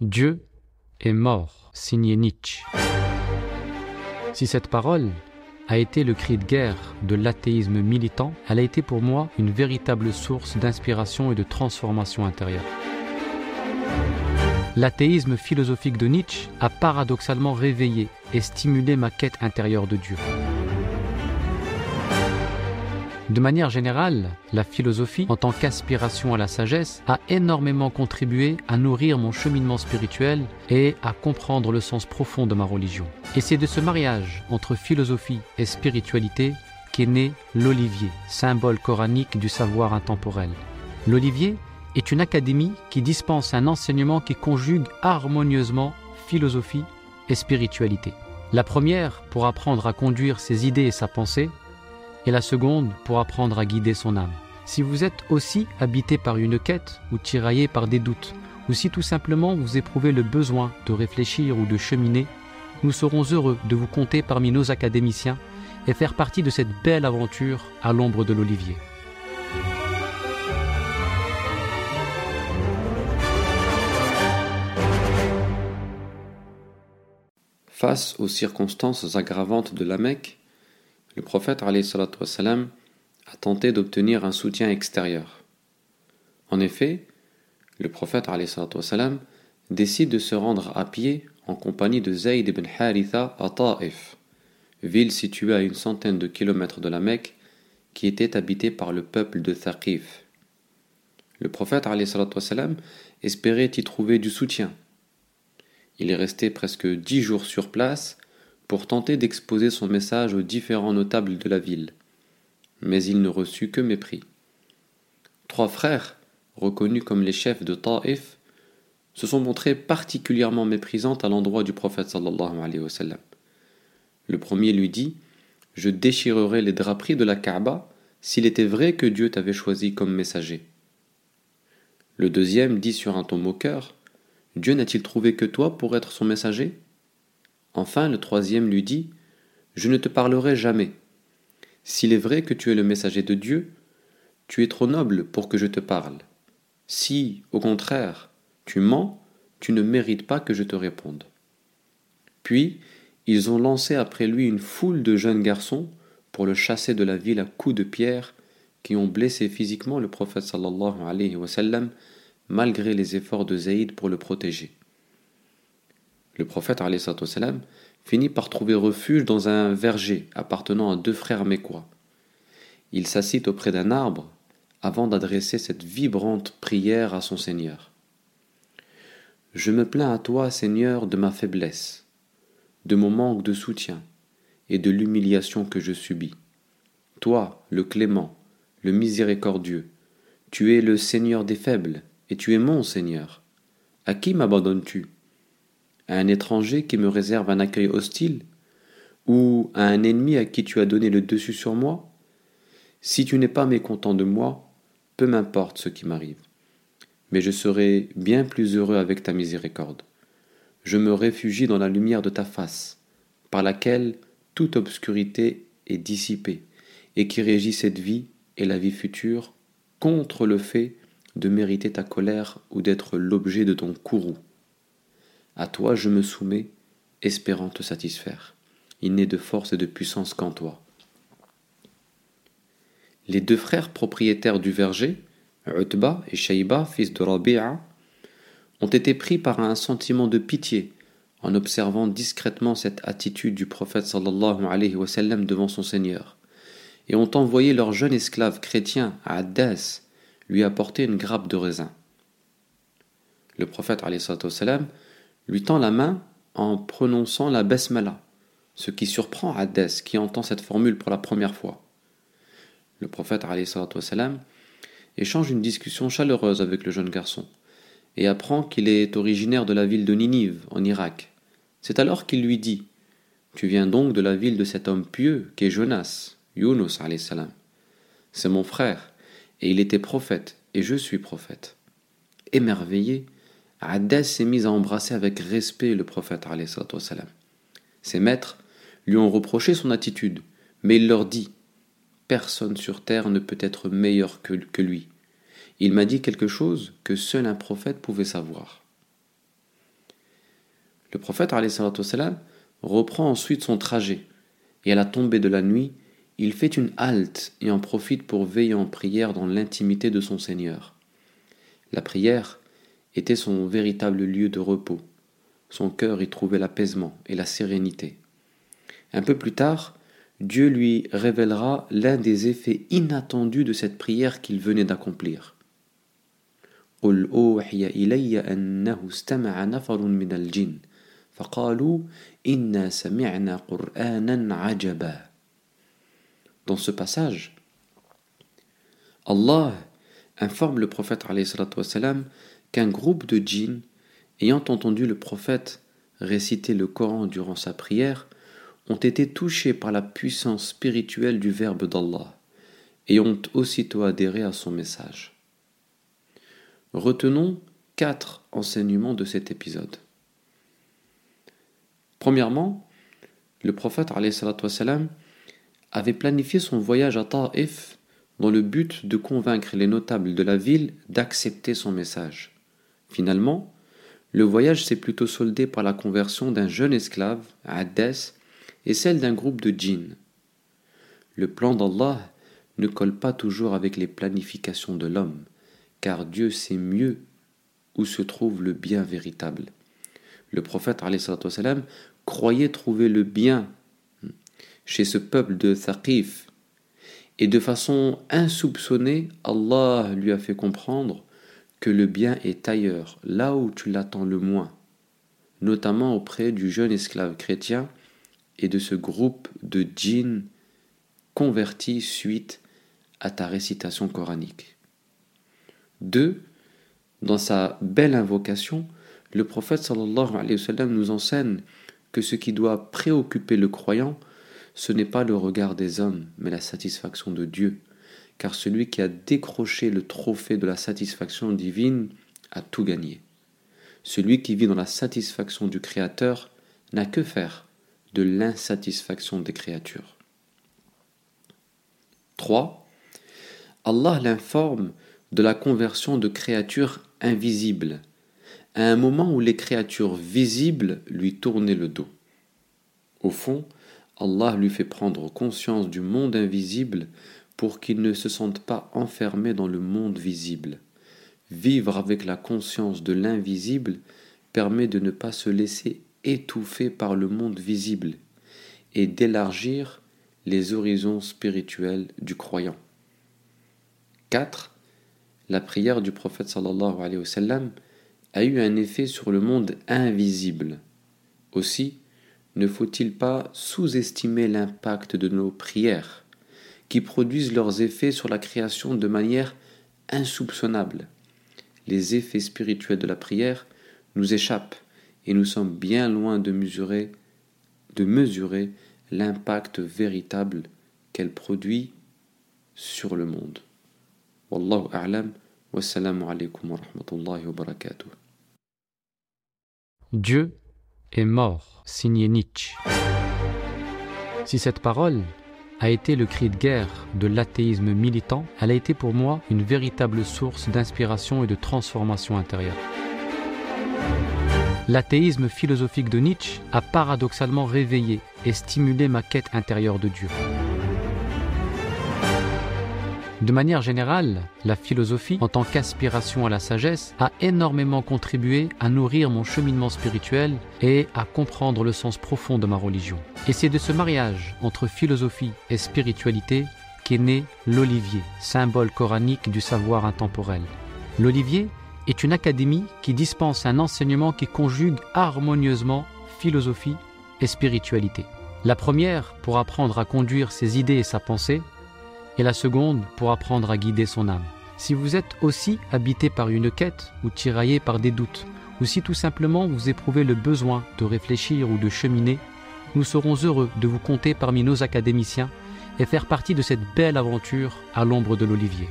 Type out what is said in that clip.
Dieu est mort, signé Nietzsche. Si cette parole a été le cri de guerre de l'athéisme militant, elle a été pour moi une véritable source d'inspiration et de transformation intérieure. L'athéisme philosophique de Nietzsche a paradoxalement réveillé et stimulé ma quête intérieure de Dieu. De manière générale, la philosophie, en tant qu'aspiration à la sagesse, a énormément contribué à nourrir mon cheminement spirituel et à comprendre le sens profond de ma religion. Et c'est de ce mariage entre philosophie et spiritualité qu'est né l'olivier, symbole coranique du savoir intemporel. L'olivier est une académie qui dispense un enseignement qui conjugue harmonieusement philosophie et spiritualité. La première pour apprendre à conduire ses idées et sa pensée, et la seconde pour apprendre à guider son âme. Si vous êtes aussi habité par une quête ou tiraillé par des doutes, ou si tout simplement vous éprouvez le besoin de réfléchir ou de cheminer, nous serons heureux de vous compter parmi nos académiciens et faire partie de cette belle aventure à l'ombre de l'olivier. Face aux circonstances aggravantes de la Mecque, le prophète a tenté d'obtenir un soutien extérieur. En effet, le prophète décide de se rendre à pied en compagnie de Zayd ibn Haritha à Ta'if, ville située à une centaine de kilomètres de la Mecque qui était habitée par le peuple de Thaqif. Le prophète espérait y trouver du soutien. Il est resté presque dix jours sur place pour tenter d'exposer son message aux différents notables de la ville. Mais il ne reçut que mépris. Trois frères, reconnus comme les chefs de Ta'if, se sont montrés particulièrement méprisants à l'endroit du prophète sallallahu alayhi wa sallam. Le premier lui dit Je déchirerai les draperies de la Kaaba s'il était vrai que Dieu t'avait choisi comme messager. Le deuxième dit sur un ton moqueur Dieu n'a-t-il trouvé que toi pour être son messager? Enfin le troisième lui dit Je ne te parlerai jamais. S'il est vrai que tu es le messager de Dieu, tu es trop noble pour que je te parle. Si, au contraire, tu mens, tu ne mérites pas que je te réponde. Puis, ils ont lancé après lui une foule de jeunes garçons pour le chasser de la ville à coups de pierre qui ont blessé physiquement le prophète sallallahu malgré les efforts de Zaïd pour le protéger. Le prophète finit par trouver refuge dans un verger appartenant à deux frères mécois. Il s'assit auprès d'un arbre avant d'adresser cette vibrante prière à son Seigneur. Je me plains à toi, Seigneur, de ma faiblesse, de mon manque de soutien et de l'humiliation que je subis. Toi, le clément, le miséricordieux, tu es le Seigneur des faibles, et tu es mon Seigneur. À qui m'abandonnes-tu? À un étranger qui me réserve un accueil hostile Ou à un ennemi à qui tu as donné le dessus sur moi? Si tu n'es pas mécontent de moi, peu m'importe ce qui m'arrive. Mais je serai bien plus heureux avec ta miséricorde. Je me réfugie dans la lumière de ta face, par laquelle toute obscurité est dissipée, et qui régit cette vie et la vie future contre le fait de mériter ta colère ou d'être l'objet de ton courroux. À toi je me soumets, espérant te satisfaire. Il n'est de force et de puissance qu'en toi. Les deux frères propriétaires du verger, Utba et Shaiba, fils de Rabi'a, ont été pris par un sentiment de pitié en observant discrètement cette attitude du prophète sallallahu alayhi wa sallam devant son Seigneur, et ont envoyé leur jeune esclave chrétien à Addas lui apporter une grappe de raisin. Le prophète alayhi wa sallam lui tend la main en prononçant la besmala, ce qui surprend Hadès qui entend cette formule pour la première fois. Le prophète wassalam, échange une discussion chaleureuse avec le jeune garçon et apprend qu'il est originaire de la ville de Ninive, en Irak. C'est alors qu'il lui dit Tu viens donc de la ville de cet homme pieux qu'est Jonas, Yunus salam. C'est mon frère, et il était prophète, et je suis prophète. Émerveillé, Hadès s'est mis à embrasser avec respect le prophète. Ses maîtres lui ont reproché son attitude, mais il leur dit Personne sur terre ne peut être meilleur que, lui. Il m'a dit quelque chose que seul un prophète pouvait savoir. Le prophète reprend ensuite son trajet, et à la tombée de la nuit, il fait une halte et en profite pour veiller en prière dans l'intimité de son Seigneur. La prière était son véritable lieu de repos. Son cœur y trouvait l'apaisement et la sérénité. Un peu plus tard, Dieu lui révélera l'un des effets inattendus de cette prière qu'il venait d'accomplir. Dans ce passage, Allah informe le prophète qu'un groupe de djinns, ayant entendu le prophète réciter le Coran durant sa prière, ont été touchés par la puissance spirituelle du Verbe d'Allah et ont aussitôt adhéré à son message. Retenons quatre enseignements de cet épisode. Premièrement, le prophète avait planifié son voyage à Ta'if dans le but de convaincre les notables de la ville d'accepter son message. Finalement, le voyage s'est plutôt soldé par la conversion d'un jeune esclave, Addès, et celle d'un groupe de djinns. Le plan d'Allah ne colle pas toujours avec les planifications de l'homme, car Dieu sait mieux où se trouve le bien véritable. Le prophète salam, croyait trouver le bien chez ce peuple de Thaqif, et de façon insoupçonnée, Allah lui a fait comprendre que le bien est ailleurs, là où tu l'attends le moins, notamment auprès du jeune esclave chrétien et de ce groupe de djinns convertis suite à ta récitation coranique. 2. Dans sa belle invocation, le prophète nous enseigne que ce qui doit préoccuper le croyant, ce n'est pas le regard des hommes, mais la satisfaction de Dieu, car celui qui a décroché le trophée de la satisfaction divine a tout gagné. Celui qui vit dans la satisfaction du Créateur n'a que faire de l'insatisfaction des créatures. 3. Allah l'informe de la conversion de créatures invisibles, à un moment où les créatures visibles lui tournaient le dos. Au fond, Allah lui fait prendre conscience du monde invisible pour qu'il ne se sente pas enfermé dans le monde visible. Vivre avec la conscience de l'invisible permet de ne pas se laisser étouffé par le monde visible et d'élargir les horizons spirituels du croyant. 4. La prière du prophète a eu un effet sur le monde invisible. Aussi, ne faut-il pas sous-estimer l'impact de nos prières, qui produisent leurs effets sur la création de manière insoupçonnable. Les effets spirituels de la prière nous échappent et nous sommes bien loin de mesurer, de mesurer l'impact véritable qu'elle produit sur le monde. Wallahu a'lam. Wa rahmatullahi wa barakatuh. Dieu est mort, signé Nietzsche. Si cette parole a été le cri de guerre de l'athéisme militant, elle a été pour moi une véritable source d'inspiration et de transformation intérieure. L'athéisme philosophique de Nietzsche a paradoxalement réveillé et stimulé ma quête intérieure de Dieu. De manière générale, la philosophie, en tant qu'aspiration à la sagesse, a énormément contribué à nourrir mon cheminement spirituel et à comprendre le sens profond de ma religion. Et c'est de ce mariage entre philosophie et spiritualité qu'est né l'olivier, symbole coranique du savoir intemporel. L'olivier est une académie qui dispense un enseignement qui conjugue harmonieusement philosophie et spiritualité. La première pour apprendre à conduire ses idées et sa pensée, et la seconde pour apprendre à guider son âme. Si vous êtes aussi habité par une quête ou tiraillé par des doutes, ou si tout simplement vous éprouvez le besoin de réfléchir ou de cheminer, nous serons heureux de vous compter parmi nos académiciens et faire partie de cette belle aventure à l'ombre de l'olivier.